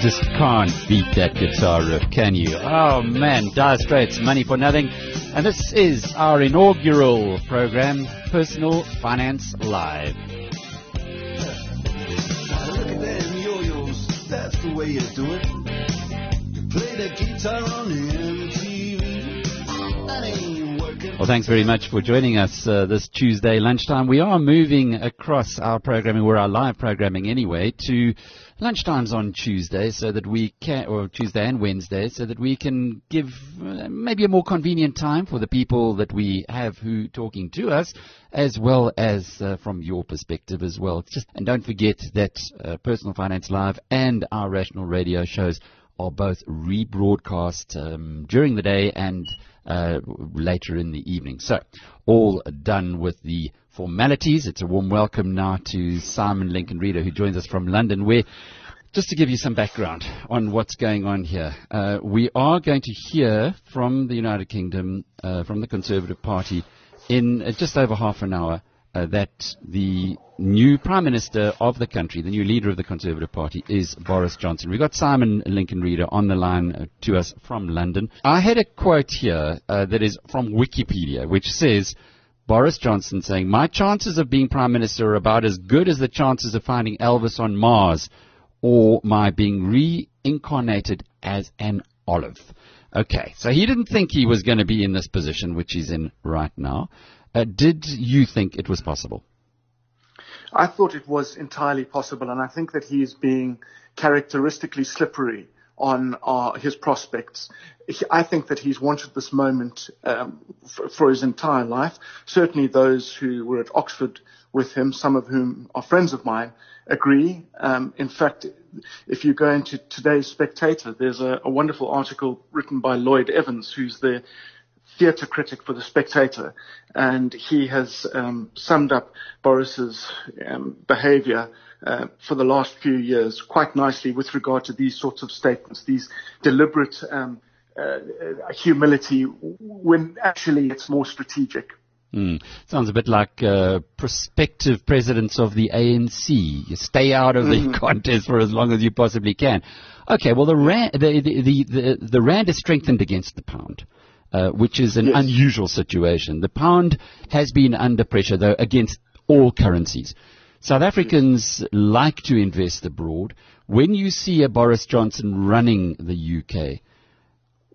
just can't beat that guitar riff, can you? Oh man, Dire Straits, Money for Nothing. And this is our inaugural program, Personal Finance Live. Look at them yo-yos, that's the way you do it. Play the guitar on MTV. That ain't working. Well, thanks very much for joining us uh, this Tuesday lunchtime. We are moving across our programming, we're our live programming anyway, to lunchtimes on Tuesday so that we can, or Tuesday and Wednesday, so that we can give uh, maybe a more convenient time for the people that we have who talking to us, as well as uh, from your perspective as well. Just and don't forget that uh, Personal Finance Live and our Rational Radio shows are both rebroadcast um, during the day and uh, later in the evening. So, all done with the formalities. It's a warm welcome now to Simon Lincoln Reader, who joins us from London, where just to give you some background on what's going on here, uh, we are going to hear from the United Kingdom, uh, from the Conservative Party, in uh, just over half an hour, uh, that the new Prime Minister of the country, the new leader of the Conservative Party, is Boris Johnson. We've got Simon Lincoln Reader on the line uh, to us from London. I had a quote here uh, that is from Wikipedia, which says, Boris Johnson saying, My chances of being Prime Minister are about as good as the chances of finding Elvis on Mars or my being reincarnated as an olive. Okay, so he didn't think he was going to be in this position, which he's in right now. Uh, did you think it was possible? I thought it was entirely possible, and I think that he is being characteristically slippery on uh, his prospects. He- I think that he's wanted this moment um, f- for his entire life. Certainly, those who were at Oxford with him, some of whom are friends of mine, agree. Um, in fact, if you go into today's Spectator, there's a, a wonderful article written by Lloyd Evans, who's the theatre critic for The Spectator, and he has um, summed up Boris's um, behaviour uh, for the last few years quite nicely with regard to these sorts of statements, these deliberate um, uh, uh, humility, when actually it's more strategic. Hmm. Sounds a bit like uh, prospective presidents of the ANC. You stay out of the contest for as long as you possibly can. Okay, well, the rand, the, the, the, the, the rand is strengthened against the pound. Uh, which is an Yes. unusual situation. The pound has been under pressure, though, against all currencies. South Africans like to invest abroad. When you see a Boris Johnson running the UK,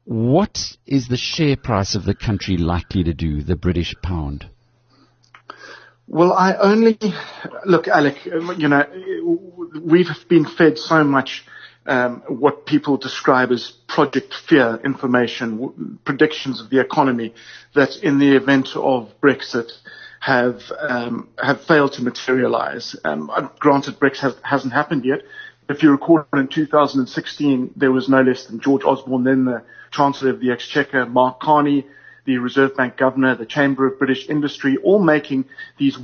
what is the share price of the country likely to do, the British pound? Well, I only look, Alec. You know, we've been fed so much um, what people describe as Project Fear information, w- predictions of the economy, that in the event of Brexit have um, have failed to materialise. Um, granted, Brexit has, hasn't happened yet. If you recall, in 2016, there was no less than George Osborne, then the Chancellor of the Exchequer, Mark Carney, the Reserve Bank Governor, the Chamber of British Industry, all making these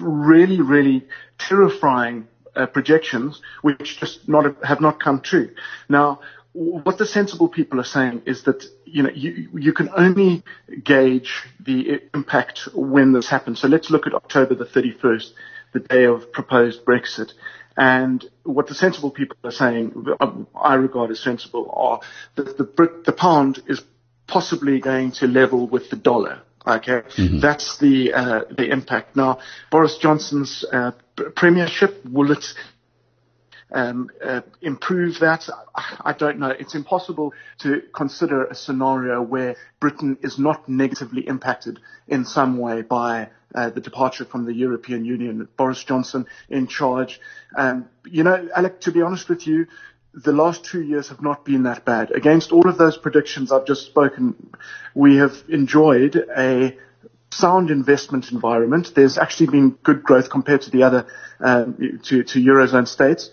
really, really terrifying uh, projections, which just not have not come true. Now, what the sensible people are saying is that you know you you can only gauge the impact when this happens. So let's look at October the 31st, the day of proposed Brexit. And what the sensible people are saying, um, I regard as sensible, are that the, Brit- the pound is possibly going to level with the dollar. Okay, that's the uh, the impact. Now, Boris Johnson's uh, premiership will it um, uh, improve that? I don't know. It's impossible to consider a scenario where Britain is not negatively impacted in some way by uh, the departure from the European Union. Boris Johnson in charge. Um, you know, Alec, to be honest with you, the last two years have not been that bad. Against all of those predictions I've just spoken, we have enjoyed a sound investment environment. There's actually been good growth compared to the other um, to, to eurozone states.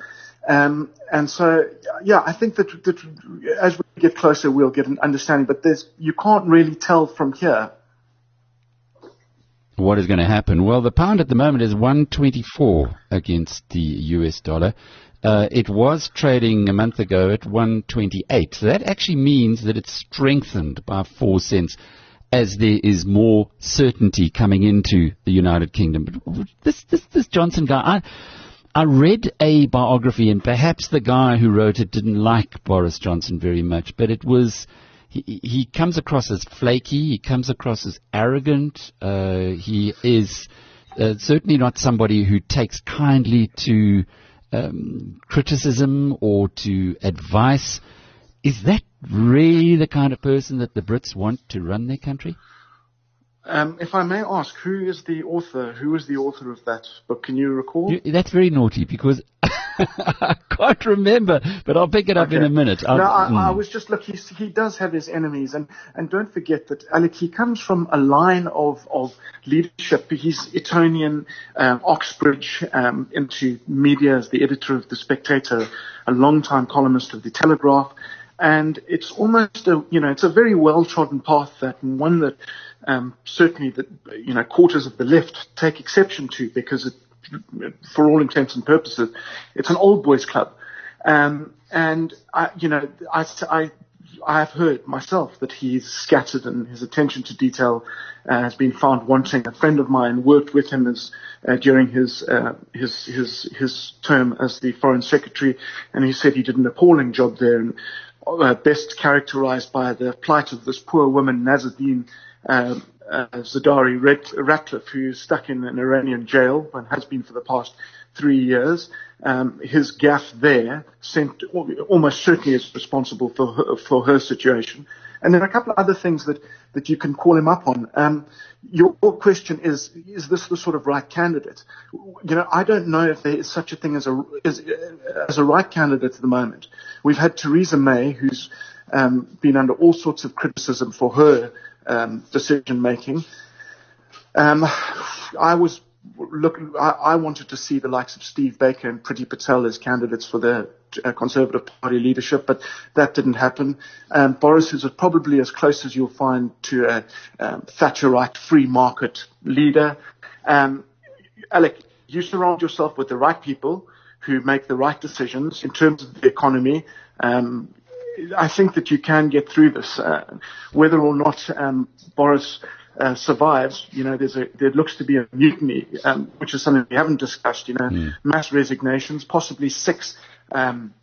Um, and so, yeah, I think that, that as we get closer, we'll get an understanding. But there's you can't really tell from here. What is going to happen? Well, the pound at the moment is 124 against the US dollar. Uh, it was trading a month ago at 128. So that actually means that it's strengthened by four cents as there is more certainty coming into the United Kingdom. But this, this, this Johnson guy, I, I read a biography, and perhaps the guy who wrote it didn't like Boris Johnson very much, but it was. He, he comes across as flaky. He comes across as arrogant. Uh, he is uh, certainly not somebody who takes kindly to um, criticism or to advice. Is that really the kind of person that the Brits want to run their country? Um, if I may ask, who is the author? Who is the author of that book? Can you recall? You, that's very naughty because I can't remember, but I'll pick it up Okay. in a minute. No, I'll- I, I mm. was just look. He's, he does have his enemies, and and don't forget that Alec. He comes from a line of of leadership. He's Etonian, um, Oxbridge, um, into media as the editor of the Spectator, a long-time columnist of the Telegraph, and it's almost a you know it's a very well trodden path that one that um, certainly that you know quarters of the left take exception to because it, for all intents and purposes, it's an old boys club. Um, and I, you know, I, I, I have heard myself that he's scattered and his attention to detail uh, has been found wanting. A friend of mine worked with him as uh, during his uh, his his his term as the foreign secretary, and he said he did an appalling job there, and uh, best characterized by the plight of this poor woman Nazanin. Um, uh, Zaghari Rat- Ratcliffe, who's stuck in an Iranian jail and has been for the past three years. Um, his gaffe there sent, almost certainly is responsible for her, for her situation. And then a couple of other things that, that you can call him up on. Um, your question is, is this the sort of right candidate? You know, I don't know if there is such a thing as a, as, as a right candidate at the moment. We've had Theresa May, who's um, been under all sorts of criticism for her um, decision making. Um, I was looking. I, I wanted to see the likes of Steve Baker and Priti Patel as candidates for the uh, Conservative Party leadership, but that didn't happen. Um, Boris is probably as close as you'll find to a um, Thatcherite free market leader. Um, Alec, you surround yourself with the right people who make the right decisions in terms of the economy. Um, I think that you can get through this. Uh, whether or not um, Boris uh, survives, you know, there's a, there looks to be a mutiny, um, which is something we haven't discussed. You know, mass resignations, possibly six um,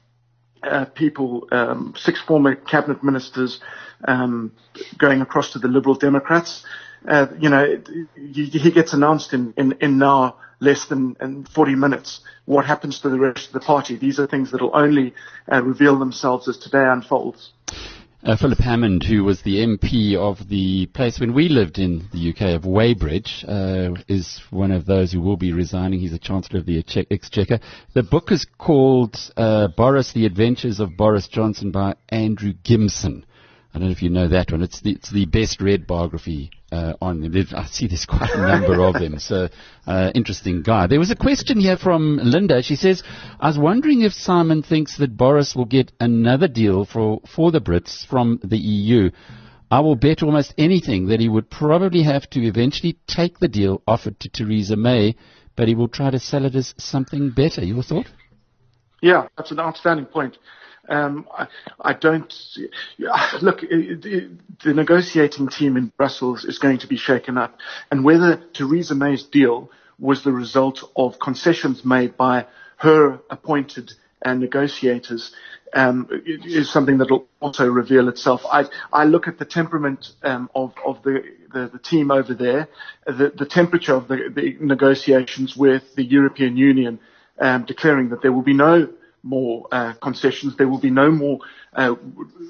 uh, people, um, six former cabinet ministers um, going across to the Liberal Democrats. Uh, you know, it- he, he gets announced in, in, in now less than in 40 minutes. What happens to the rest of the party? These are things that will only uh, reveal themselves as today unfolds. Uh, Philip Hammond, who was the MP of the place when we lived in the UK of Weybridge, uh, is one of those who will be resigning. He's the Chancellor of the Exchequer. The book is called uh, Boris: The Adventures of Boris Johnson by Andrew Gimson. I don't know if you know that one. It's the, it's the best read biography uh, on. There's- I see there's quite a number of them. So, uh, interesting guy. There was a question here from Linda. She says, I was wondering if Simon thinks that Boris will get another deal for, for the Brits from the EU. I will bet almost anything that he would probably have to eventually take the deal offered to Theresa May, but he will try to sell it as something better. Your thought? Yeah, that's an outstanding point. Um, I, I don't look. The negotiating team in Brussels is going to be shaken up, and whether Theresa May's deal was the result of concessions made by her appointed uh, negotiators um, is something that will also reveal itself. I, I look at the temperament um, of, of the, the, the team over there, the, the temperature of the, the negotiations with the European Union um, declaring that there will be no more uh, concessions. There will be no more uh,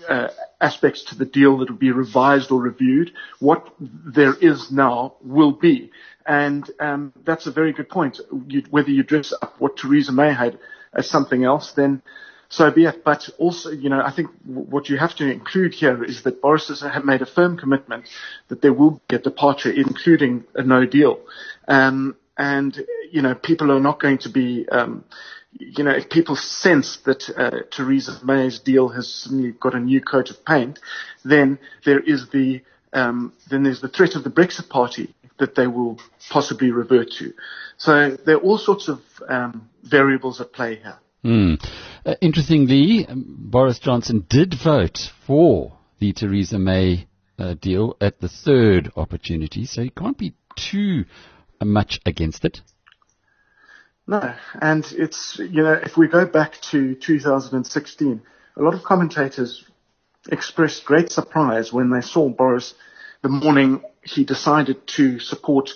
uh, aspects to the deal that will be revised or reviewed. What there is now will be. And um, that's a very good point. You, whether you dress up what Theresa May had as something else, then so be it. But also, you know, I think w- what you have to include here is that Boris has made a firm commitment that there will be a departure, including a no deal. Um, and, you know, people are not going to be, um, you know, if people sense that uh, Theresa May's deal has suddenly got a new coat of paint, then there is the um, then there's the threat of the Brexit Party that they will possibly revert to. So there are all sorts of um, variables at play here. Hmm. Uh, interestingly, um, Boris Johnson did vote for the Theresa May uh, deal at the third opportunity, so he can't be too uh, much against it. No, and it's, you know, if we go back to 2016, a lot of commentators expressed great surprise when they saw Boris the morning he decided to support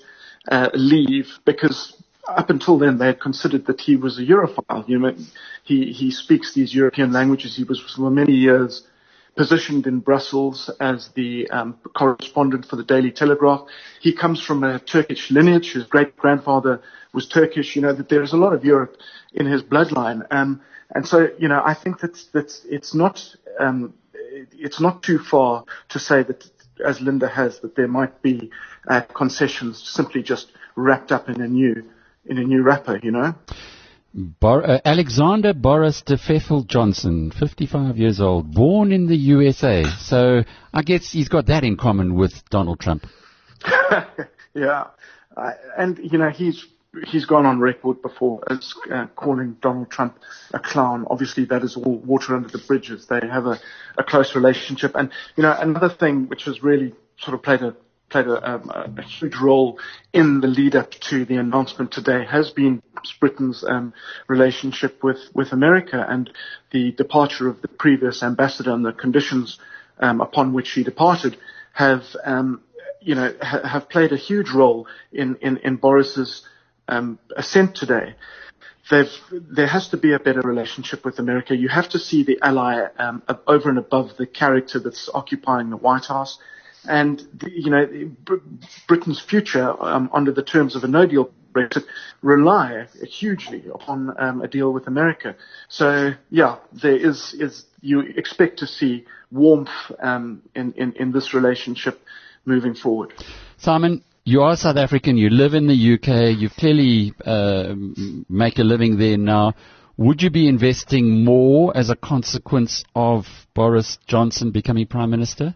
uh, leave because up until then they had considered that he was a Europhile. You know, he, he speaks these European languages. He was for many years positioned in Brussels as the um, correspondent for the Daily Telegraph. He comes from a Turkish lineage. His great grandfather was Turkish. You know that there is a lot of Europe in his bloodline, um, and so you know I think that that it's not um, it's not too far to say that, as Linda has, that there might be uh, concessions simply just wrapped up in a new in a new wrapper. You know. Bor- uh, Alexander Boris de Pfeffel Johnson, 55 years old, born in the USA. So I guess he's got that in common with Donald Trump. yeah, uh, and you know he's he's gone on record before as uh, calling Donald Trump a clown. Obviously, that is all water under the bridges. They have a, a close relationship, and you know another thing which has really sort of played a played a, um, a, huge role in the lead up to the announcement today has been Britain's um, relationship with, with America and the departure of the previous ambassador and the conditions um, upon which he departed have, um, you know, ha- have played a huge role in, in, in Boris's um, ascent today. They've, there has to be a better relationship with America. You have to see the ally um, over and above the character that's occupying the White House and the, you know Britain's future um, under the terms of a no deal Brexit rely hugely upon um, a deal with America. So yeah, there is is you expect to see warmth um, in, in in this relationship moving forward. Simon, you are South African. You live in the UK. You clearly uh, make a living there now. Would you be investing more as a consequence of Boris Johnson becoming Prime Minister?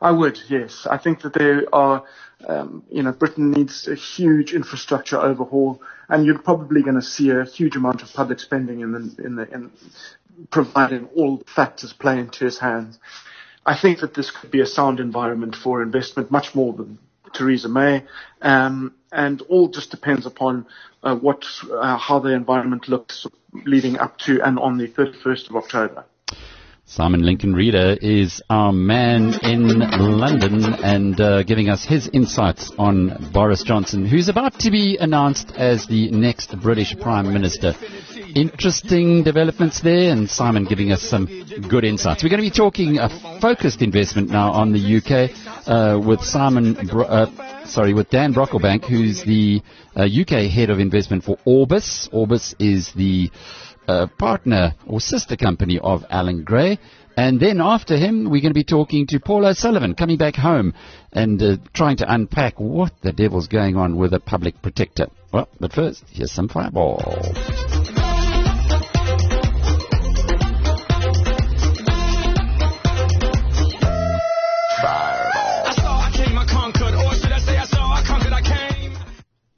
I would, yes. I think that there are, um, you know, Britain needs a huge infrastructure overhaul, and you're probably going to see a huge amount of public spending in the, in the, in providing all factors play into his hands. I think that this could be a sound environment for investment, much more than Theresa May, um, and all just depends upon uh, what, uh, how the environment looks leading up to and on the 31st of October. Simon Lincoln Reader is our man in London and uh, giving us his insights on Boris Johnson, who's about to be announced as the next British Prime Minister. Interesting developments there, and Simon giving us some good insights. We're going to be talking a focused investment now on the UK uh, with Simon. Bro- uh, sorry, with Dan Brocklebank, who's the UK uh, head of investment for Orbis. Orbis is the uh, partner or sister company of Allan Gray. And then after him, we're going to be talking to Paul O'Sullivan, coming back home and uh, trying to unpack what the devil's going on with a public protector. Well, but first, here's some fireball.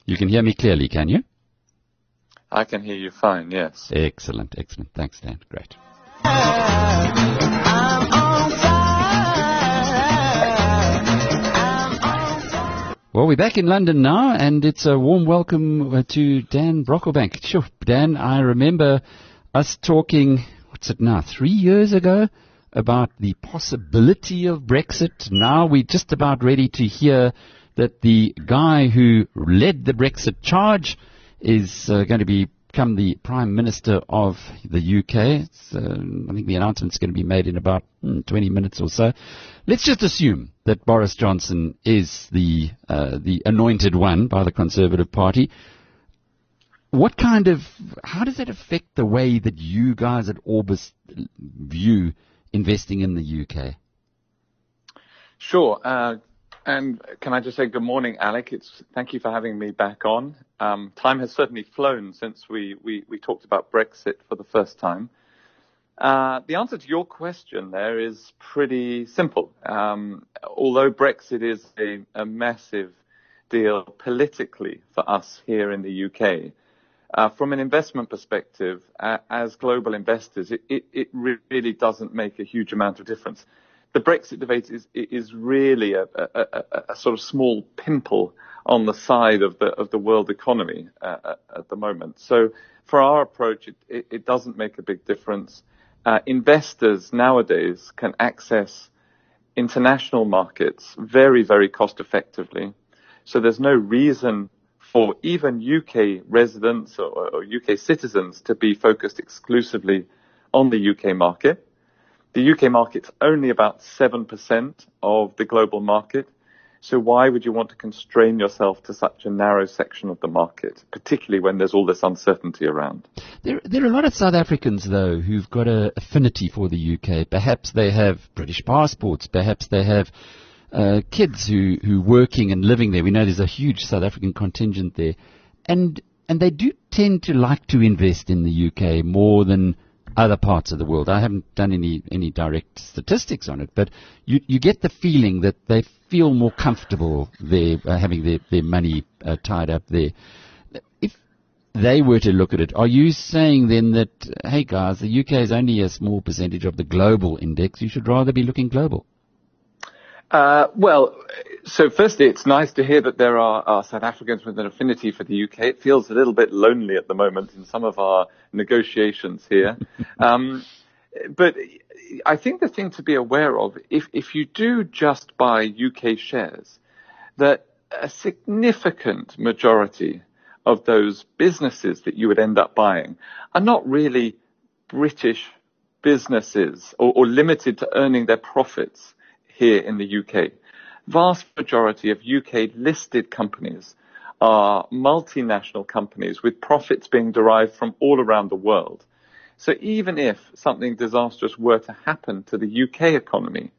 You can hear me clearly, can you? I can hear you fine, yes. Excellent, excellent. Thanks, Dan. Great. Well, we're back in London now, and it's a warm welcome uh, to Dan Brocklebank. Sure, Dan, I remember us talking, what's it now, three years ago, about the possibility of Brexit. Now we're just about ready to hear that the guy who led the Brexit charge is uh, going to be become the Prime Minister of the UK. I think the announcement's going to be made in about hmm, 20 minutes or so. Let's just assume that Boris Johnson is the uh, the anointed one by the Conservative Party. What kind of how does that affect the way that you guys at Orbis view investing in the UK? Sure. Uh, and can I just say good morning, Alec? It's thank you for having me back on. Um, time has certainly flown since we, we, we, talked about Brexit for the first time. Uh, the answer to your question there is pretty simple. Um, although Brexit is a, a, massive deal politically for us here in the UK, uh, from an investment perspective, uh, as global investors, it, it, it really doesn't make a huge amount of difference the Brexit debate is is really a, a, a, a, sort of small pimple on the side of the of the world economy uh, at the moment. So for our approach, it, it, it doesn't make a big difference. Uh, investors nowadays can access international markets very, very cost effectively. So there's no reason for even UK residents or, or UK citizens to be focused exclusively on the UK market. The UK market's only about 7% of the global market. So why would you want to constrain yourself to such a narrow section of the market, particularly when there's all this uncertainty around? There, there are a lot of South Africans, though, who've got an affinity for the UK. Perhaps they have British passports. Perhaps they have uh, kids who who working and living there. We know there's a huge South African contingent there, and and they do tend to like to invest in the UK more than other parts of the world. I haven't done any, any direct statistics on it, but you, you get the feeling that they feel more comfortable there, uh, having their, their money uh, tied up there. If they were to look at it, are you saying then that, hey guys, the UK is only a small percentage of the global index, you should rather be looking global? Uh, well, so firstly, it's nice to hear that there are, are, South Africans with an affinity for the UK. It feels a little bit lonely at the moment in some of our negotiations here. um, but I think the thing to be aware of, if, if you do just buy UK shares, that a significant majority of those businesses that you would end up buying are not really British businesses or, or limited to earning their profits here in the UK. Vast majority of UK listed companies are multinational companies with profits being derived from all around the world. So even if something disastrous were to happen to the UK economy,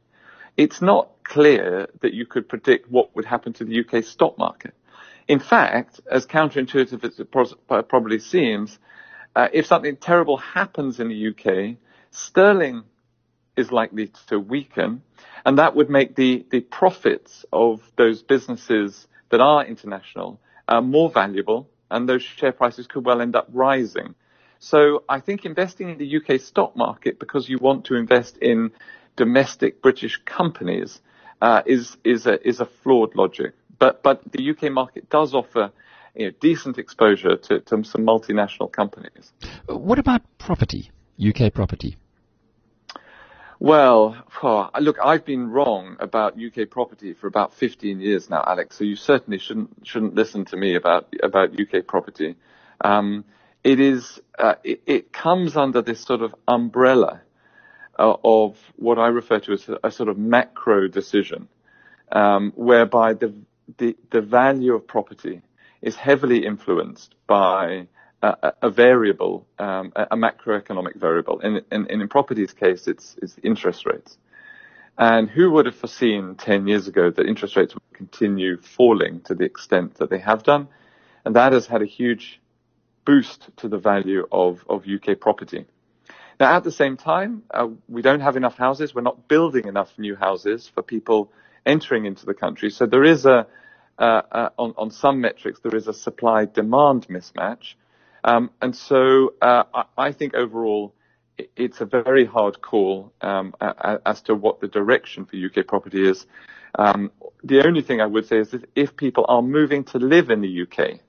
it's not clear that you could predict what would happen to the UK stock market. In fact, as counterintuitive as it probably seems, uh, if something terrible happens in the UK, sterling is likely to weaken, and that would make the, the profits of those businesses that are international uh, more valuable, and those share prices could well end up rising. So I think investing in the UK stock market because you want to invest in domestic British companies uh, is is a is a flawed logic. But but the UK market does offer you know, decent exposure to, to some multinational companies. What about property? UK property. Well, oh, look, I've been wrong about UK property for about 15 years now, Alex. So you certainly shouldn't shouldn't listen to me about about UK property. Um, it is uh, it, it, comes under this sort of umbrella uh, of what I refer to as a, a sort of macro decision, um, whereby the, the the value of property is heavily influenced by a, a variable, um, a, macroeconomic variable. And, and, in property's case, it's, it's interest rates. And who would have foreseen 10 years ago that interest rates would continue falling to the extent that they have done? And that has had a huge boost to the value of, of UK property. Now, at the same time, uh, we don't have enough houses. We're not building enough new houses for people entering into the country. So there is a, uh, uh, on, on some metrics, there is a supply demand mismatch. Um, and so uh, I, I, think overall it's a very hard call um, as to what the direction for UK property is. Um, the only thing I would say is that if people are moving to live in the UK,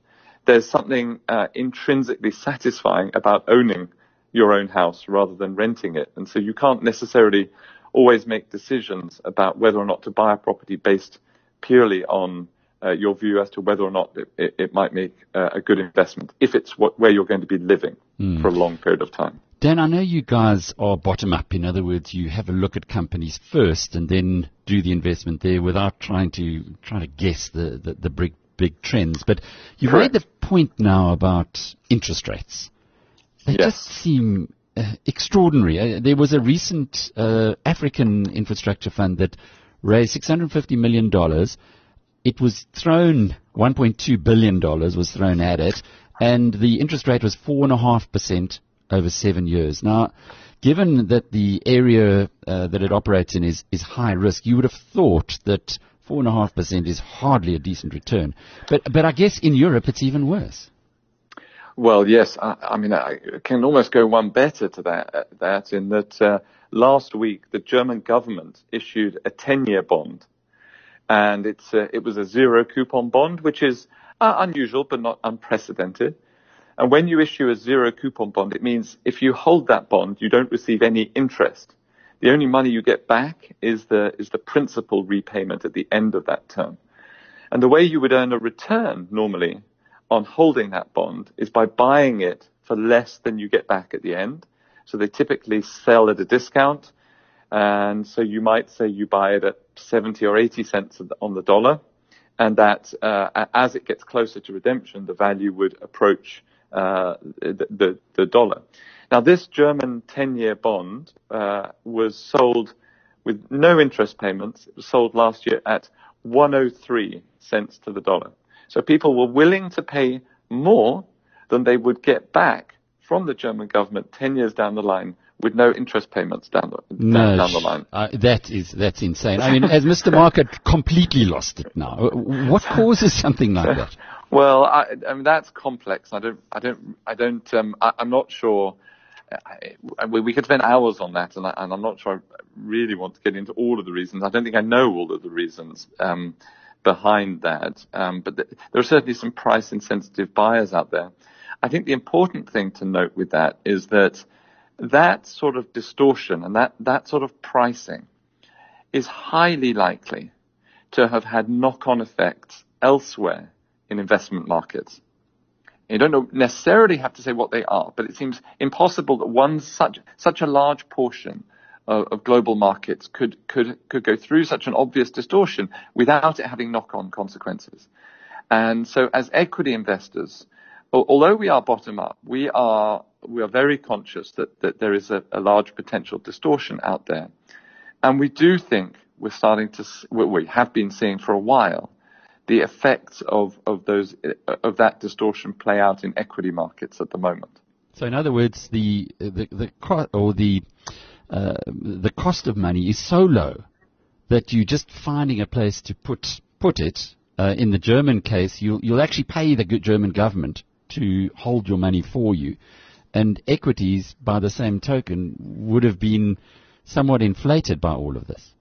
there's something uh, intrinsically satisfying about owning your own house rather than renting it. And so you can't necessarily always make decisions about whether or not to buy a property based purely on uh, your view as to whether or not it, it, it might make uh, a good investment if it's what, where you're going to be living mm. for a long period of time. Dan, I know you guys are bottom up. In other words, you have a look at companies first and then do the investment there without trying to trying to guess the, the, the big big trends. But you made the point now about interest rates. They yes. just seem uh, extraordinary. Uh, there was a recent uh, African infrastructure fund that raised $650 million it was thrown, $1.2 billion was thrown at it, and the interest rate was 4.5% over seven years. Now, given that the area uh, that it operates in is, is high risk, you would have thought that 4.5% is hardly a decent return. But, but I guess in Europe it's even worse. Well, yes. I, I mean, I can almost go one better to that, that in that uh, last week the German government issued a 10-year bond and it's a, it was a zero coupon bond, which is uh, unusual but not unprecedented. And when you issue a zero coupon bond, it means if you hold that bond, you don't receive any interest. The only money you get back is the is the principal repayment at the end of that term. And the way you would earn a return normally on holding that bond is by buying it for less than you get back at the end. So they typically sell at a discount. And so you might say you buy it at 70 or 80 cents on the dollar. And that uh, as it gets closer to redemption, the value would approach uh, the, the, the, dollar. Now, this German 10-year bond uh, was sold with no interest payments. It was sold last year at 103 cents to the dollar. So people were willing to pay more than they would get back from the German government 10 years down the line with no interest payments down the, no, down the line. Uh, that is, that's insane. I mean, has Mr. Market completely lost it now? What causes something like that? Well, I, I mean, that's complex. I don't, I don't, I don't, um, I, am not sure. I, we, we could spend hours on that, and, I, am not sure I really want to get into all of the reasons. I don't think I know all of the reasons. Um, behind that. Um, but th- there are certainly some price insensitive buyers out there. I think the important thing to note with that is that that sort of distortion and that, that sort of pricing is highly likely to have had knock-on effects elsewhere in investment markets. You don't necessarily have to say what they are, but it seems impossible that one such, such a large portion of, of global markets could, could, could go through such an obvious distortion without it having knock-on consequences. And so as equity investors, although we are bottom up, we are, we are very conscious that, that there is a, a large potential distortion out there. And we do think we're starting to, we have been seeing for a while, the effects of, of those, of that distortion play out in equity markets at the moment. So in other words, the, the, the, or the, uh, the cost of money is so low that you're just finding a place to put put it. Uh, in the German case, you'll you'll actually pay the German government to hold your money for you, and equities, by the same token, would have been somewhat inflated by all of this.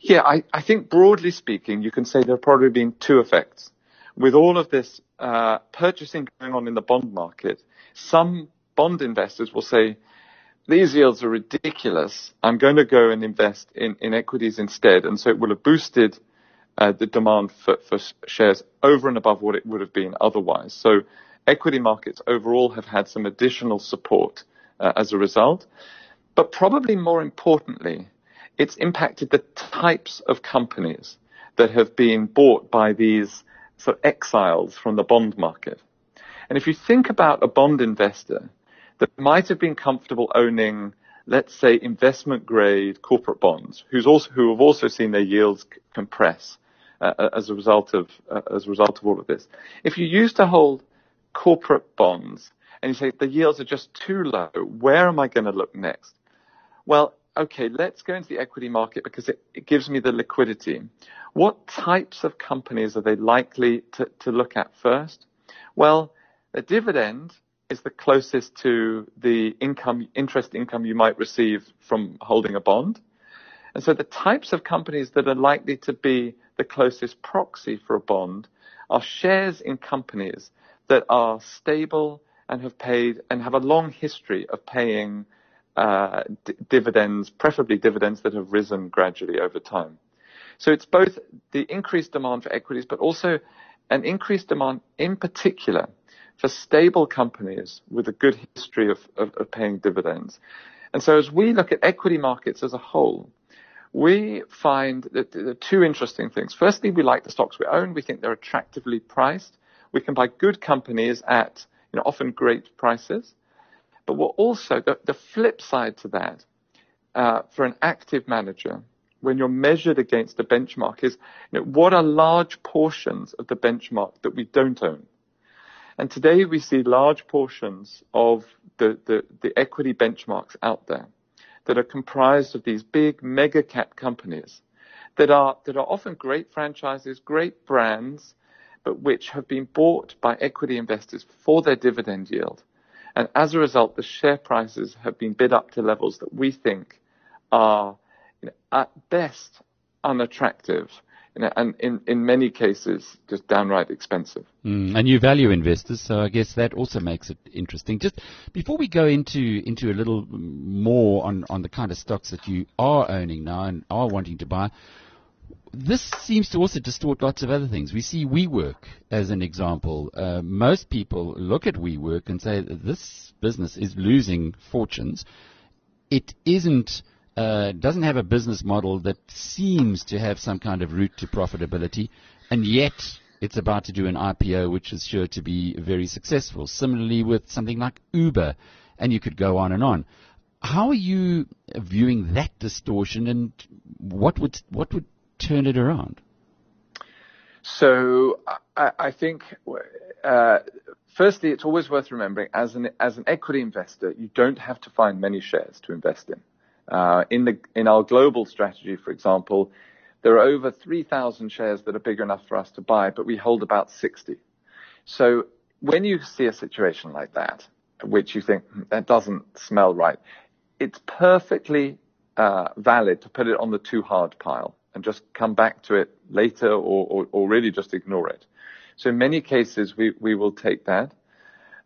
Yeah, I, I think broadly speaking, you can say there have probably been two effects. With all of this uh, purchasing going on in the bond market, some bond investors will say, these yields are ridiculous. I'm going to go and invest in, in equities instead. And so it will have boosted the demand for, for shares over and above what it would have been otherwise. So equity markets overall have had some additional support uh, as a result. But probably more importantly, it's impacted the types of companies that have been bought by these sort of exiles from the bond market. And if you think about a bond investor, that might have been comfortable owning, let's say, investment grade corporate bonds, who's also, who have also seen their yields compress uh, uh, as a result of uh, as a result of all of this. If you used to hold corporate bonds and you say the yields are just too low, where am I going to look next? Well, okay, let's go into the equity market because it, it gives me the liquidity. What types of companies are they likely to, to look at first? Well, a dividend is the closest to the income, interest income you might receive from holding a bond. And so the types of companies that are likely to be the closest proxy for a bond are shares in companies that are stable and have paid and have a long history of paying uh, d- dividends, preferably dividends that have risen gradually over time. So it's both the increased demand for equities, but also an increased demand in particular for stable companies with a good history of, of, of paying dividends. And so as we look at equity markets as a whole, we find that there are two interesting things. Firstly, we like the stocks we own. We think they're attractively priced. We can buy good companies at you know, often great prices. But we're also, the, the flip side to that, uh, for an active manager, when you're measured against a benchmark is, you know, what are large portions of the benchmark that we don't own? And today we see large portions of the, the, the equity benchmarks out there that are comprised of these big mega cap companies that are, that are often great franchises, great brands, but which have been bought by equity investors for their dividend yield. And as a result, the share prices have been bid up to levels that we think are you know, at best unattractive and in, in many cases, just downright expensive. Mm, and you value investors, so I guess that also makes it interesting. Just before we go into into a little more on, on the kind of stocks that you are owning now and are wanting to buy, this seems to also distort lots of other things. We see WeWork as an example. Uh, most people look at WeWork and say this business is losing fortunes. It isn't uh, doesn't have a business model that seems to have some kind of route to profitability, and yet it's about to do an IPO, which is sure to be very successful. Similarly, with something like Uber, and you could go on and on. How are you viewing that distortion, and what would what would turn it around? So I, I think, uh, firstly, it's always worth remembering as an as an equity investor, you don't have to find many shares to invest in. Uh, in the in our global strategy, for example, there are over 3,000 shares that are big enough for us to buy, but we hold about 60. So when you see a situation like that, which you think hmm, that doesn't smell right, it's perfectly uh, valid to put it on the too hard pile and just come back to it later or, really just ignore it. So in many cases, we, we will take that.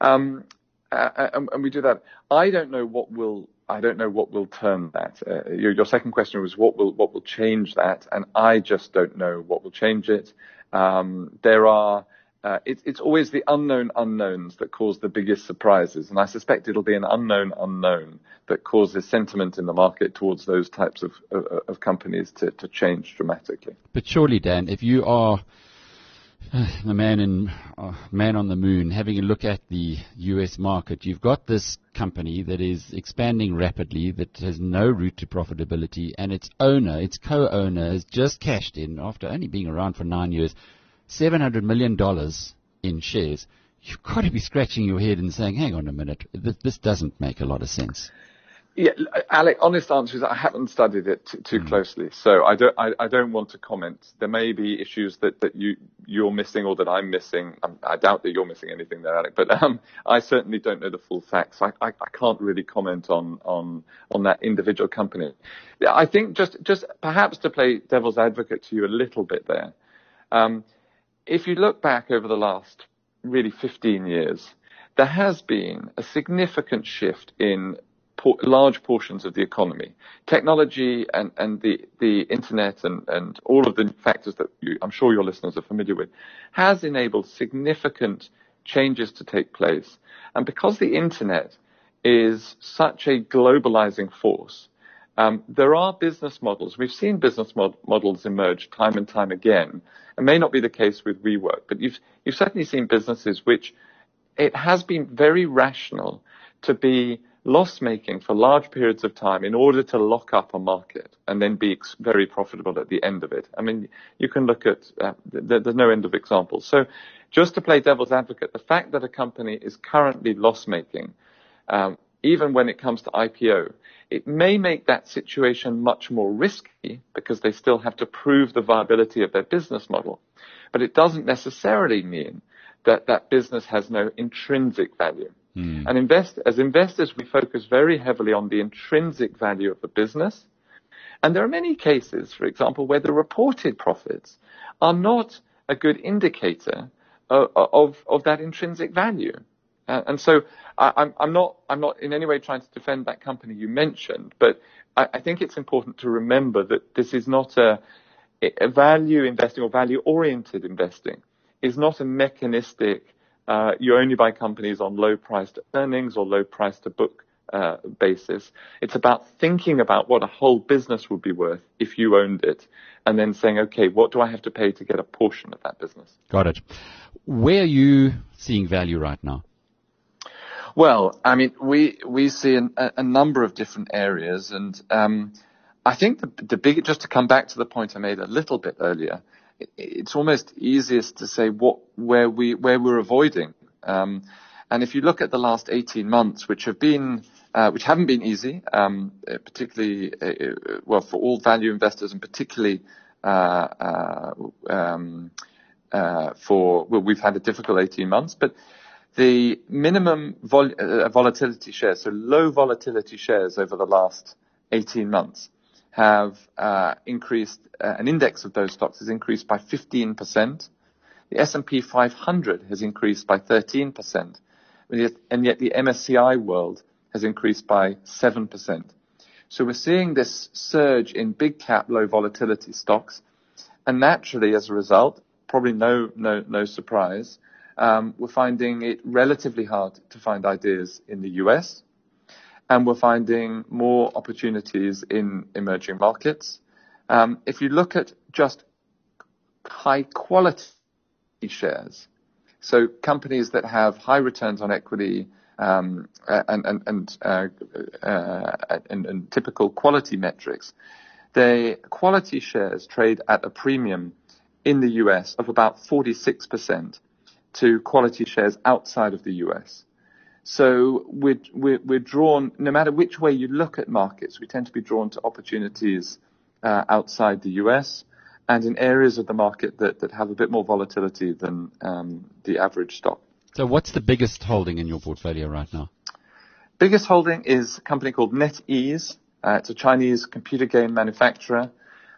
Um, uh, and, we do that. I don't know what will I don't know what will turn that. Uh, your, your, second question was what will what will change that, and I just don't know what will change it. Um, there are. Uh, it, it's always the unknown unknowns that cause the biggest surprises, and I suspect it'll be an unknown unknown that causes sentiment in the market towards those types of, of, of companies to, to change dramatically. But surely, Dan, if you are the man in uh, man on the moon, having a look at the U.S. market, you've got this company that is expanding rapidly, that has no route to profitability, and its owner, its co-owner, has just cashed in after only being around for nine years, seven hundred million dollars in shares. You've got to be scratching your head and saying, "Hang on a minute, this doesn't make a lot of sense." Yeah, Alec, honest answer is I haven't studied it t- too mm. closely, so I don't, I, I, don't want to comment. There may be issues that, that you, you're missing or that I'm missing. Um, I doubt that you're missing anything there, Alec, but, um, I certainly don't know the full facts. I, I, I can't really comment on, on, on that individual company. Yeah, I think just, just perhaps to play devil's advocate to you a little bit there, um, if you look back over the last really 15 years, there has been a significant shift in large portions of the economy. Technology and, and the, the internet and, and all of the factors that you, I'm sure your listeners are familiar with has enabled significant changes to take place. And because the internet is such a globalizing force, um, there are business models. We've seen business mod- models emerge time and time again. It may not be the case with WeWork, but you've, you've certainly seen businesses which it has been very rational to be loss making for large periods of time in order to lock up a market and then be very profitable at the end of it. I mean, you can look at, uh, there's no end of examples. So just to play devil's advocate, the fact that a company is currently loss making, um, even when it comes to IPO, it may make that situation much more risky because they still have to prove the viability of their business model. But it doesn't necessarily mean that that business has no intrinsic value. Mm. And invest, as investors, we focus very heavily on the intrinsic value of a business. And there are many cases, for example, where the reported profits are not a good indicator of, of, of that intrinsic value. Uh, and so I, am not, I'm not in any way trying to defend that company you mentioned, but I, I think it's important to remember that this is not a, a value investing or value oriented investing is not a mechanistic uh, you only buy companies on low price to earnings or low price to book uh, basis. It's about thinking about what a whole business would be worth if you owned it, and then saying, okay, what do I have to pay to get a portion of that business? Got it. Where are you seeing value right now? Well, I mean, we we see an, a, a, number of different areas, and um, I think the, the big just to come back to the point I made a little bit earlier it's almost easiest to say what where we where we're avoiding. Um, and if you look at the last 18 months, which have been uh, which haven't been easy, um, uh, particularly uh, uh, well for all value investors, and particularly uh, uh, um, for well, we've had a difficult 18 months, but the minimum vol- volatility shares, so low volatility shares over the last 18 months, have uh, increased, uh, an index of those stocks has increased by 15%. The S&P 500 has increased by 13%, and yet the MSCI world has increased by 7%. So we're seeing this surge in big cap, low volatility stocks, and naturally, as a result, probably no no no surprise, um, we're finding it relatively hard to find ideas in the US and we're finding more opportunities in emerging markets. Um, if you look at just high quality shares, so companies that have high returns on equity um, uh, uh, and, and typical quality metrics, the quality shares trade at a premium in the US of about 46% to quality shares outside of the US. So we're, we're, we're, drawn, no matter which way you look at markets, we tend to be drawn to opportunities uh, outside the US and in areas of the market that, that have a bit more volatility than um, the average stock. So what's the biggest holding in your portfolio right now? Biggest holding is a company called NetEase. Uh, it's a Chinese computer game manufacturer.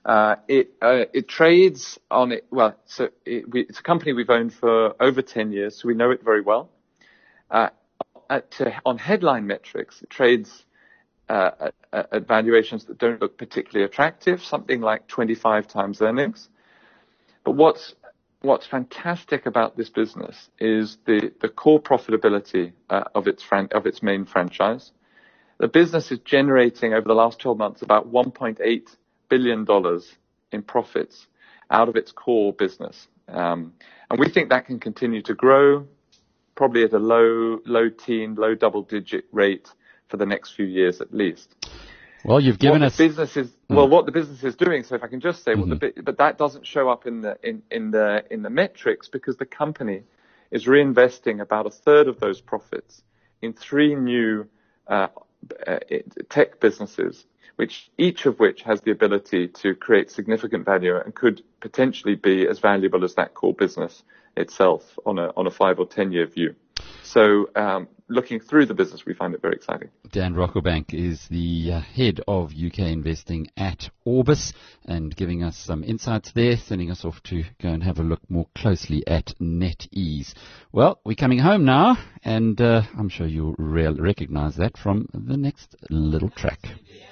Uh, it uh, it trades on it. Well, so it, we, it's a company we've owned for over ten years, so we know it very well. Uh, at, on headline metrics, it trades uh, at, valuations that don't look particularly attractive, something like 25 times earnings. But what's what's fantastic about this business is the, the core profitability uh, of its fran- of its main franchise. The business is generating over the last 12 months about 1.8 billion dollars in profits out of its core business, um, and we think that can continue to grow probably at a low, low teen, low double digit rate for the next few years at least. Well, you've given what us business is mm. well what the business is doing. So if I can just say, mm-hmm. what the but that doesn't show up in the in, in the in the metrics because the company is reinvesting about a third of those profits in three new uh, uh, tech businesses, which each of which has the ability to create significant value and could potentially be as valuable as that core business itself on a on a five or ten year view. So um, looking through the business, we find it very exciting. Dan Brocklebank is the uh, head of UK investing at Orbis and giving us some insights there, sending us off to go and have a look more closely at NetEase. Well, we're coming home now, and uh, I'm sure you'll re- recognize that from the next little track.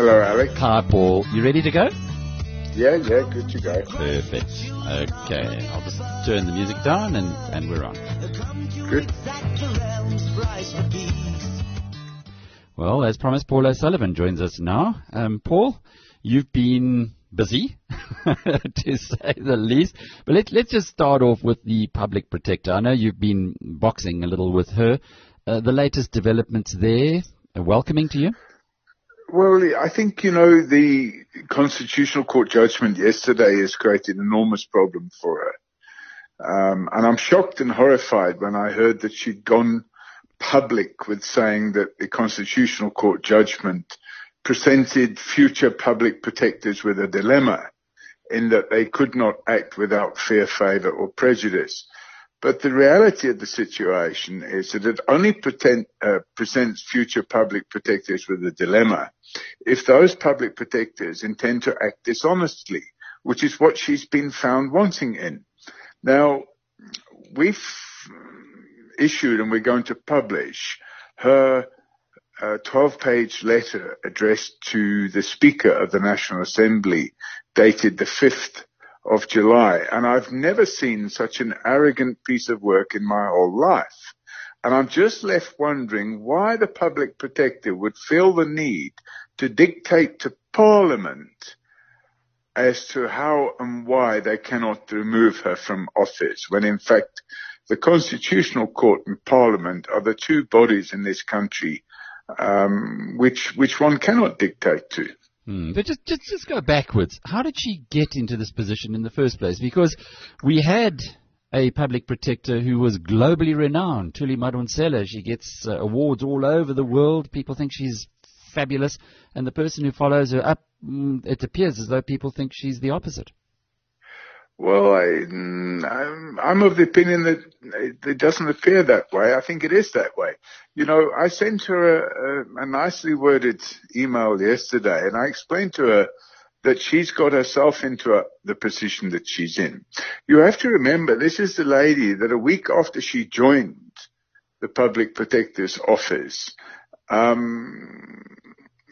Hello, Alex. Hi, Paul. You ready to go? Yeah, yeah, good to go. Perfect. Okay, I'll just turn the music down and, and we're on. Good. Well, as promised, Paul O'Sullivan joins us now. Um, Paul, you've been busy, to say the least. But let, let's just start off with the public protector. I know you've been boxing a little with her. Uh, the latest developments there, welcoming to you? Well, I think, you know, the Constitutional Court judgment yesterday has created an enormous problem for her. Um, and I'm shocked and horrified when I heard that she'd gone public with saying that the Constitutional Court judgment presented future public protectors with a dilemma in that they could not act without fear, favour or prejudice. But the reality of the situation is that it only pretend, uh, presents future public protectors with a dilemma if those public protectors intend to act dishonestly, which is what she's been found wanting in. Now, we've issued and we're going to publish her 12 page letter addressed to the Speaker of the National Assembly dated the 5th of July. And I've never seen such an arrogant piece of work in my whole life. And I'm just left wondering why the public protector would feel the need to dictate to Parliament as to how and why they cannot remove her from office, when in fact the Constitutional Court and Parliament are the two bodies in this country um, which which one cannot dictate to. Hmm. But just, just just go backwards. How did she get into this position in the first place? Because we had a public protector who was globally renowned, Thuli Madonsela. She gets uh, awards all over the world. People think she's fabulous, and the person who follows her up, mm, it appears as though people think she's the opposite. Well, I, am I'm of the opinion that it doesn't appear that way. I think it is that way. You know, I sent her a, a, a nicely worded email yesterday and I explained to her that she's got herself into a, the position that she's in. You have to remember this is the lady that a week after she joined the public protector's office, um,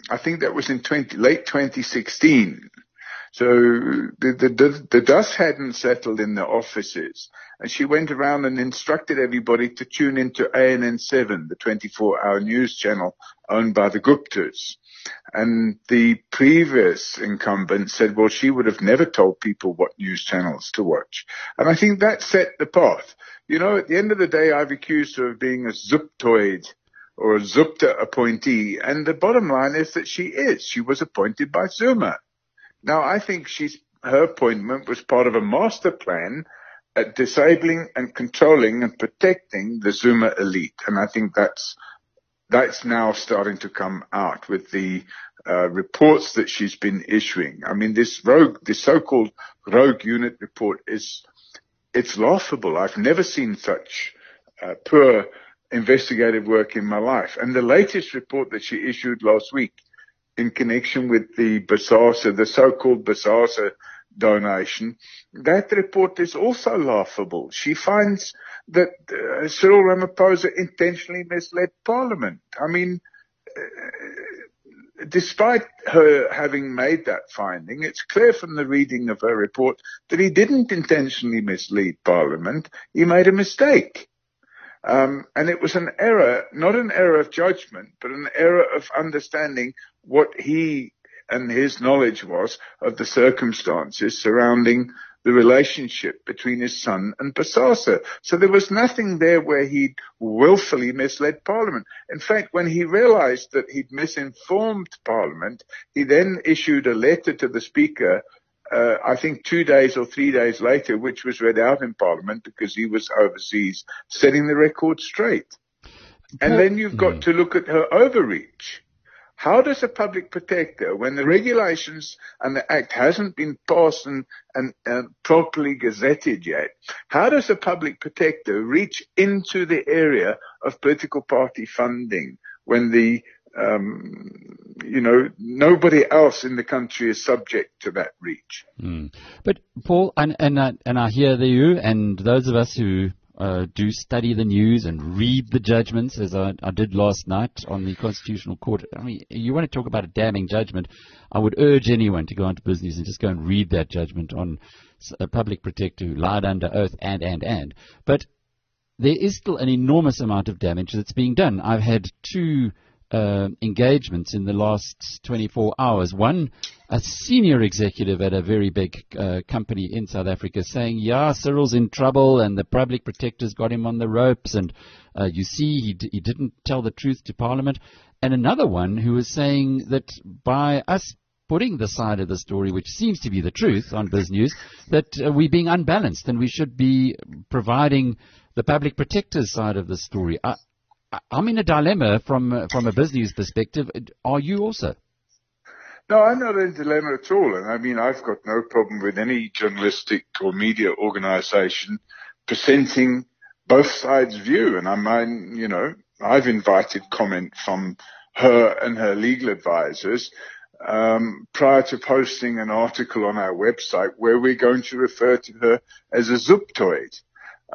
I think that was in 20, late 2016. So the, the, the dust hadn't settled in the offices and she went around and instructed everybody to tune into ANN7, the 24 hour news channel owned by the Guptas. And the previous incumbent said, well, she would have never told people what news channels to watch. And I think that set the path. You know, at the end of the day, I've accused her of being a zuptoid or a Zupta appointee. And the bottom line is that she is. She was appointed by Zuma. Now, I think she's, her appointment was part of a master plan at disabling and controlling and protecting the Zuma elite. And I think that's, that's now starting to come out with the uh, reports that she's been issuing. I mean, this rogue, this so-called rogue unit report is, it's laughable. I've never seen such uh, poor investigative work in my life. And the latest report that she issued last week in connection with the Bosasa, the so-called Bosasa donation, that report is also laughable. She finds that uh, Cyril Ramaphosa intentionally misled Parliament. I mean, uh, despite her having made that finding, it's clear from the reading of her report that he didn't intentionally mislead Parliament. He made a mistake. Um, and it was an error, not an error of judgment, but an error of understanding what he and his knowledge was of the circumstances surrounding the relationship between his son and Bosasa. So there was nothing there where he'd willfully misled Parliament. In fact, when he realized that he'd misinformed Parliament, he then issued a letter to the Speaker uh, I think two days or three days later, which was read out in Parliament because he was overseas, setting the record straight. And then you've got to look at her overreach. How does a public protector, when the regulations and the act hasn't been passed and, and, and properly gazetted yet, how does a public protector reach into the area of political party funding when the um, you know, nobody else in the country is subject to that reach. Mm. But Paul, and and uh, and I hear you, and those of us who uh, do study the news and read the judgments, as I, I, did last night on the Constitutional Court. I mean, you want to talk about a damning judgment? I would urge anyone to go onto business and just go and read that judgment on a public protector who lied under oath and and and. But there is still an enormous amount of damage that's being done. I've had two uh, engagements in the last 24 hours. One, a senior executive at a very big uh, company in South Africa saying, yeah, Cyril's in trouble and the public protectors got him on the ropes and uh, you see he, d- he didn't tell the truth to Parliament. And another one who was saying that by us putting the side of the story, which seems to be the truth on Biz News, that uh, we're being unbalanced and we should be providing the public protector's side of the story. I, I'm in a dilemma from from a business perspective. Are you also? No, I'm not in a dilemma at all. And I mean, I've got no problem with any journalistic or media organization presenting both sides' view. And I mean, you know, I've invited comment from her and her legal advisors um, prior to posting an article on our website where we're going to refer to her as a zuptoid.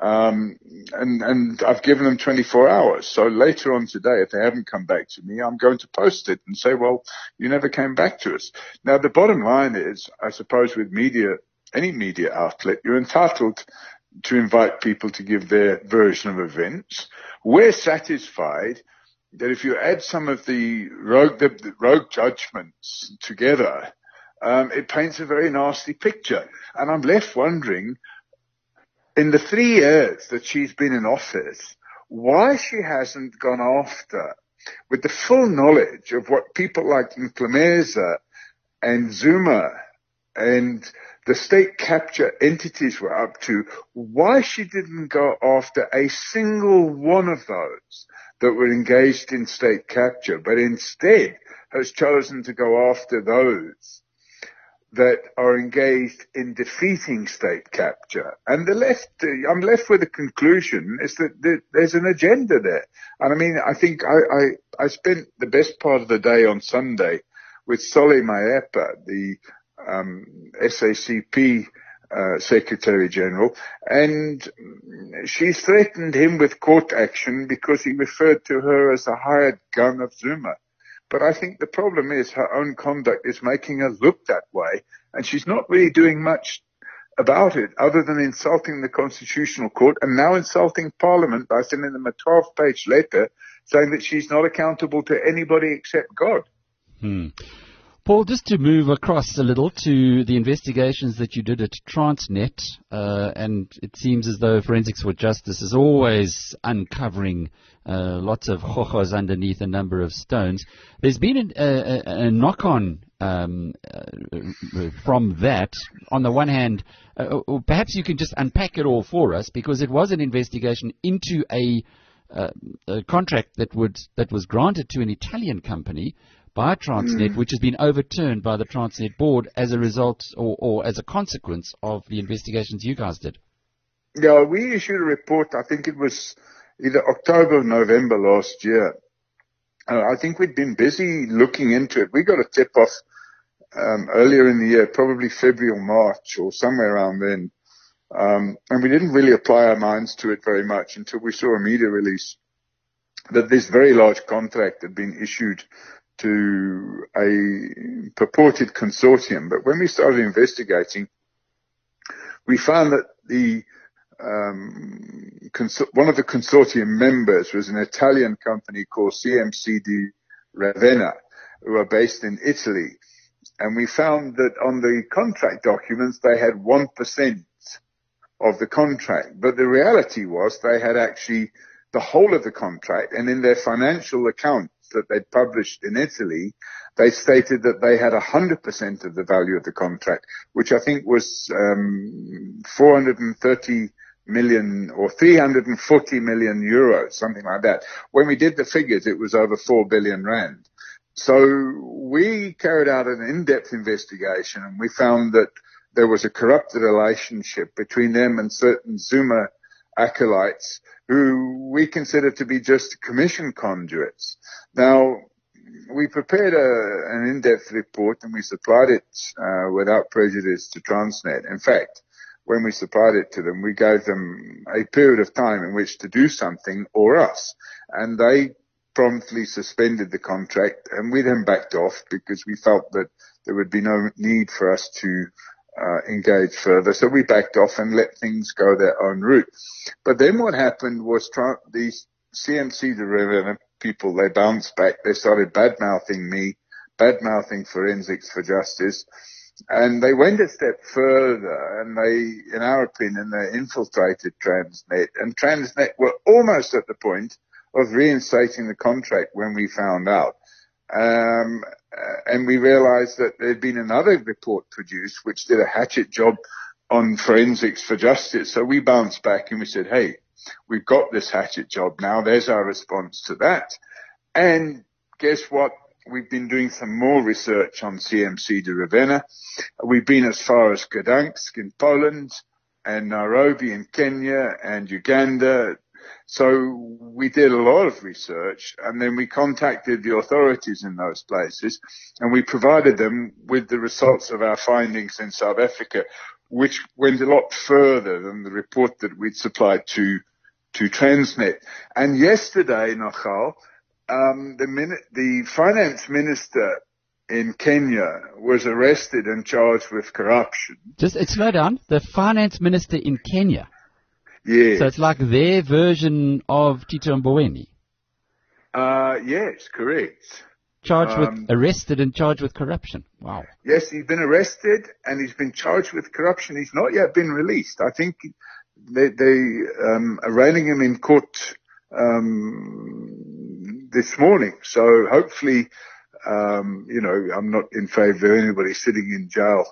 Um, and, and I've given them 24 hours. So later on today, if they haven't come back to me, I'm going to post it and say, well, you never came back to us. Now, the bottom line is, I suppose with media, any media outlet, you're entitled to invite people to give their version of events. We're satisfied that if you add some of the rogue, the, the rogue judgments together, um, it paints a very nasty picture. And I'm left wondering in the three years that she's been in office, why she hasn't gone after with the full knowledge of what people like Mhlukumeza and Zuma and the state capture entities were up to, why she didn't go after a single one of those that were engaged in state capture, but instead has chosen to go after those that are engaged in defeating state capture. And the left, I'm left with the conclusion is that there's an agenda there. And I mean, I think I, I, I spent the best part of the day on Sunday with Solly Mapaila, the um, SACP uh, Secretary General, and she threatened him with court action because he referred to her as a hired gun of Zuma. But I think the problem is her own conduct is making her look that way, and she's not really doing much about it other than insulting the Constitutional Court and now insulting Parliament by sending them a 12 page letter saying that she's not accountable to anybody except God. Hmm. Paul, just to move across a little to the investigations that you did at Transnet, uh, and it seems as though Forensics for Justice is always uncovering uh, lots of chojos underneath a number of stones. There's been a, a, a knock-on um, uh, from that. On the one hand, uh, perhaps you can just unpack it all for us, because it was an investigation into a, uh, a contract that would that was granted to an Italian company by Transnet, mm. which has been overturned by the Transnet board as a result or, or as a consequence of the investigations you guys did. Yeah, we issued a report, I think it was either October or November last year. Uh, I think we'd been busy looking into it. We got a tip off um, earlier in the year, probably February or March or somewhere around then. Um, and we didn't really apply our minds to it very much until we saw a media release that this very large contract had been issued to a purported consortium. But when we started investigating, we found that the um, one of the consortium members was an Italian company called CMC di Ravenna, who are based in Italy. And we found that on the contract documents, they had 1% of the contract. But the reality was they had actually the whole of the contract and in their financial accounts that they'd published in Italy, they stated that they had 100% of the value of the contract, which I think was um, 430 million or 340 million euros, something like that. When we did the figures, it was over 4 billion rand. So we carried out an in-depth investigation and we found that there was a corrupted relationship between them and certain Zuma acolytes who we consider to be just commission conduits. Now, we prepared a, an in-depth report and we supplied it uh, without prejudice to Transnet. In fact, when we supplied it to them, we gave them a period of time in which to do something or us. And they promptly suspended the contract and we then backed off because we felt that there would be no need for us to uh, engage further. So we backed off and let things go their own route. But then what happened was tra- these CMC di Ravenna people, they bounced back. They started bad mouthing me, bad mouthing forensics for justice. And they went a step further and they, in our opinion, they infiltrated Transnet and Transnet were almost at the point of reinstating the contract when we found out. Um, and we realized that there'd been another report produced which did a hatchet job on forensics for justice. So we bounced back and we said, hey, we've got this hatchet job now. There's our response to that. And guess what? We've been doing some more research on CMC de Ravenna. We've been as far as Gdansk in Poland and Nairobi in Kenya and Uganda, so we did a lot of research and then we contacted the authorities in those places and we provided them with the results of our findings in South Africa, which went a lot further than the report that we'd supplied to, to Transnet. And yesterday, Nachal, um, the, min- the finance minister in Kenya was arrested and charged with corruption. Just slow down. The finance minister in Kenya. Yes. So it's like their version of Tito Mboweni. Uh, yes, correct. Charged um, with, arrested and charged with corruption. Wow. Yes, he's been arrested and he's been charged with corruption. He's not yet been released. I think they, they um, arraigning him in court um, this morning. So hopefully, um, you know, I'm not in favor of anybody sitting in jail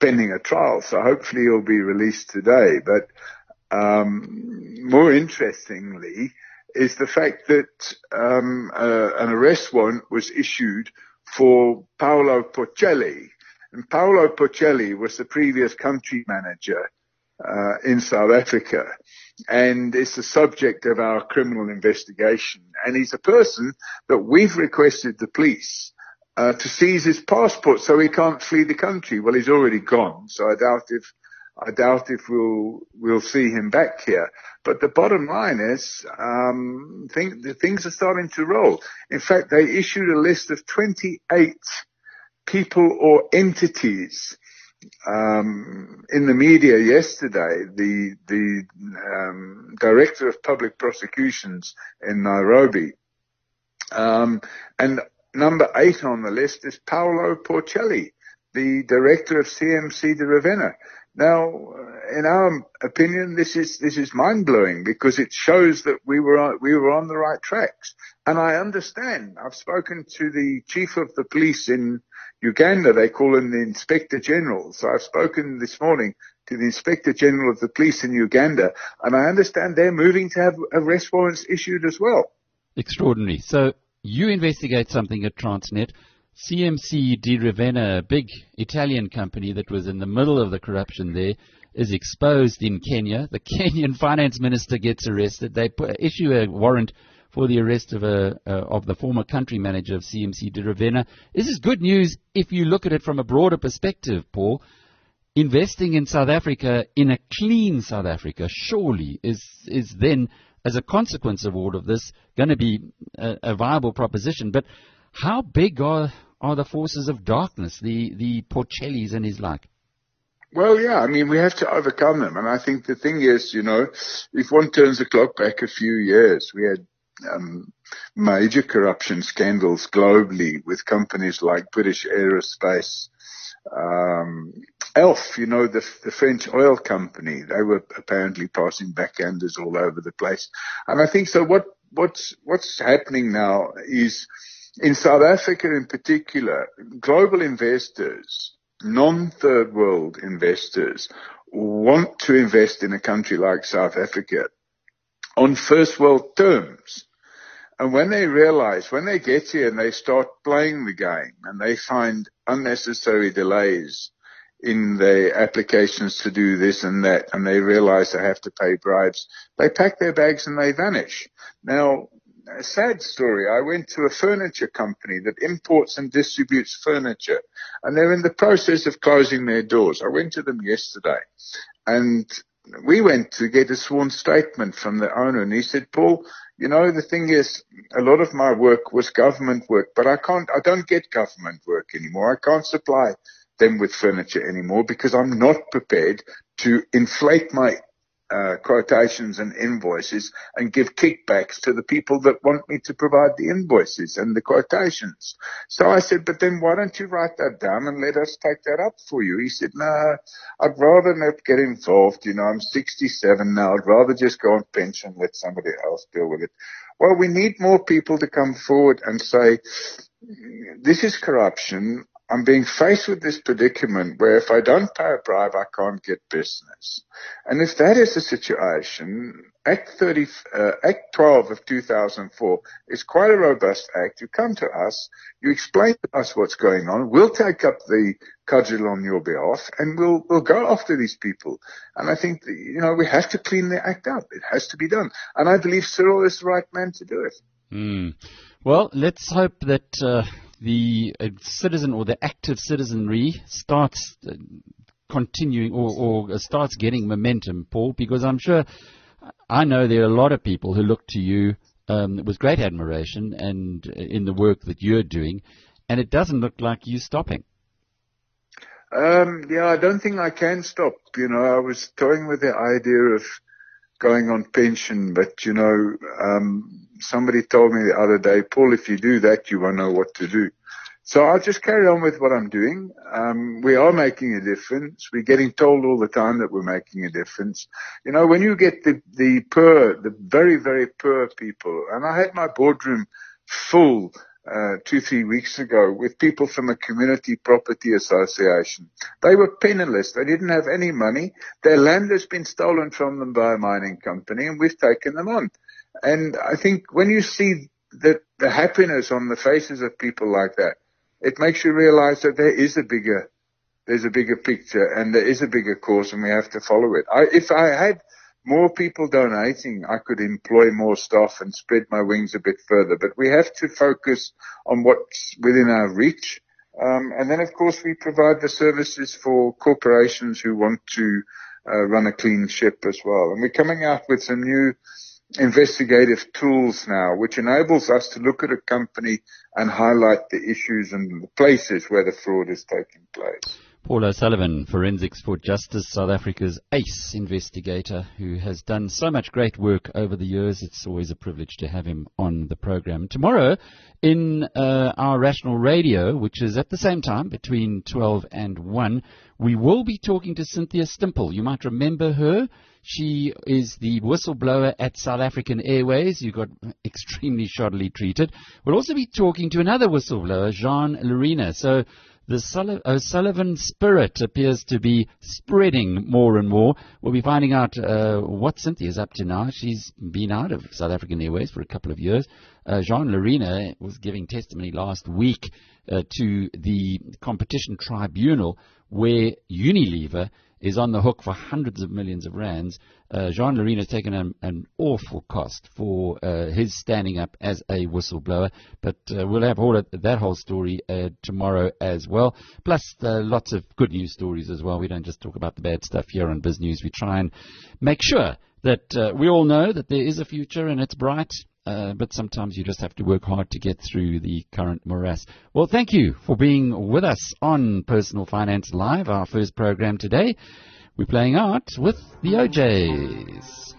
pending a trial. So hopefully he'll be released today. But um, more interestingly is the fact that um, uh, an arrest warrant was issued for Paolo Porcelli. And Paolo Porcelli was the previous country manager uh, in South Africa and is the subject of our criminal investigation. And he's a person that we've requested the police uh, to seize his passport so he can't flee the country. Well, he's already gone, so I doubt if I doubt if we'll we'll see him back here. But the bottom line is, um, things are starting to roll. In fact, they issued a list of 28 people or entities um, in the media yesterday, the the um, director of public prosecutions in Nairobi, um, and number eight on the list is Paolo Porcelli, the director of CMC de Ravenna. Now, in our opinion, this is this is mind blowing because it shows that we were we were on the right tracks. And I understand. I've spoken to the chief of the police in Uganda. They call him the Inspector General. So I've spoken this morning to the Inspector General of the police in Uganda, and I understand they're moving to have arrest warrants issued as well. Extraordinary. So you investigate something at Transnet. CMC di Ravenna, a big Italian company that was in the middle of the corruption there, is exposed in Kenya. The Kenyan finance minister gets arrested. They issue a warrant for the arrest of a uh, of the former country manager of CMC di Ravenna. This is good news if you look at it from a broader perspective, Paul. Investing in South Africa in a clean South Africa surely is is then as a consequence of all of this going to be a, a viable proposition. But how big are are the forces of darkness, the the Porcellis and his like? Well, yeah, I mean, we have to overcome them. And I think the thing is, you know, if one turns the clock back a few years, we had um, major corruption scandals globally with companies like British Aerospace, um, Elf, you know, the, the French oil company, they were apparently passing backhanders all over the place. And I think so what, what's, what's happening now is in South Africa in particular, global investors, non-third world investors want to invest in a country like South Africa on first world terms. And when they realize, when they get here and they start playing the game and they find unnecessary delays in their applications to do this and that and they realize they have to pay bribes, they pack their bags and they vanish. Now, a sad story. I went to a furniture company that imports and distributes furniture and they're in the process of closing their doors. I went to them yesterday and we went to get a sworn statement from the owner and he said, Paul, you know, the thing is a lot of my work was government work, but I can't, I don't get government work anymore. I can't supply them with furniture anymore because I'm not prepared to inflate my uh, quotations and invoices and give kickbacks to the people that want me to provide the invoices and the quotations. So I said, but then why don't you write that down and let us take that up for you? He said, no, I'd rather not get involved. You know, I'm 67 now. I'd rather just go on pension, and let somebody else deal with it. Well, we need more people to come forward and say, this is corruption. I'm being faced with this predicament where if I don't pay a bribe, I can't get business. And if that is the situation, Act 30, uh, Act 12 of 2004 is quite a robust act. You come to us, you explain to us what's going on. We'll take up the cudgel on your behalf and we'll, we'll go after these people. And I think, you know, we have to clean the act up. It has to be done. And I believe Cyril is the right man to do it. Mm. Well, let's hope that, uh the uh, citizen or the active citizenry starts uh, continuing or, or, starts getting momentum, Paul, because I'm sure I know there are a lot of people who look to you um, with great admiration and uh, in the work that you're doing, and it doesn't look like you're stopping. Um, yeah, I don't think I can stop. You know, I was toying with the idea of going on pension, but you know, um, somebody told me the other day, Paul, if you do that, you won't know what to do. So I'll just carry on with what I'm doing. Um, we are making a difference. We're getting told all the time that we're making a difference. You know, when you get the, the poor, the very, very poor people, and I had my boardroom full uh, two, three weeks ago with people from a community property association. They were penniless. They didn't have any money. Their land has been stolen from them by a mining company and we've taken them on. And I think when you see the, the happiness on the faces of people like that, it makes you realize that there is a bigger, there's a bigger picture and there is a bigger cause and we have to follow it. I, if I had more people donating, I could employ more staff and spread my wings a bit further. But we have to focus on what's within our reach. Um, and then, of course, we provide the services for corporations who want to uh, run a clean ship as well. And we're coming out with some new investigative tools now, which enables us to look at a company and highlight the issues and the places where the fraud is taking place. Paul O'Sullivan, Forensics for Justice, South Africa's ace investigator who has done so much great work over the years. It's always a privilege to have him on the program. Tomorrow, in uh, our Rational Radio, which is at the same time between 12 and 1, we will be talking to Cynthia Stimpel. You might remember her. She is the whistleblower at South African Airways. You got extremely shoddily treated. We'll also be talking to another whistleblower, Jean Lerena. So the O'Sullivan spirit appears to be spreading more and more. We'll be finding out uh, what Cynthia's up to now. She's been out of South African Airways for a couple of years. Uh, Jean Lerena was giving testimony last week uh, to the competition tribunal where Unilever is on the hook for hundreds of millions of rands. Uh, Jean Lerena has taken an, an, awful cost for uh, his standing up as a whistleblower, but uh, we'll have all of that whole story uh, tomorrow as well. Plus, uh, lots of good news stories as well. We don't just talk about the bad stuff here on Biz News. We try and make sure that uh, we all know that there is a future and it's bright. Uh, but sometimes you just have to work hard to get through the current morass. Well, thank you for being with us on Personal Finance Live, our first program today. We're playing out with the O'Jays.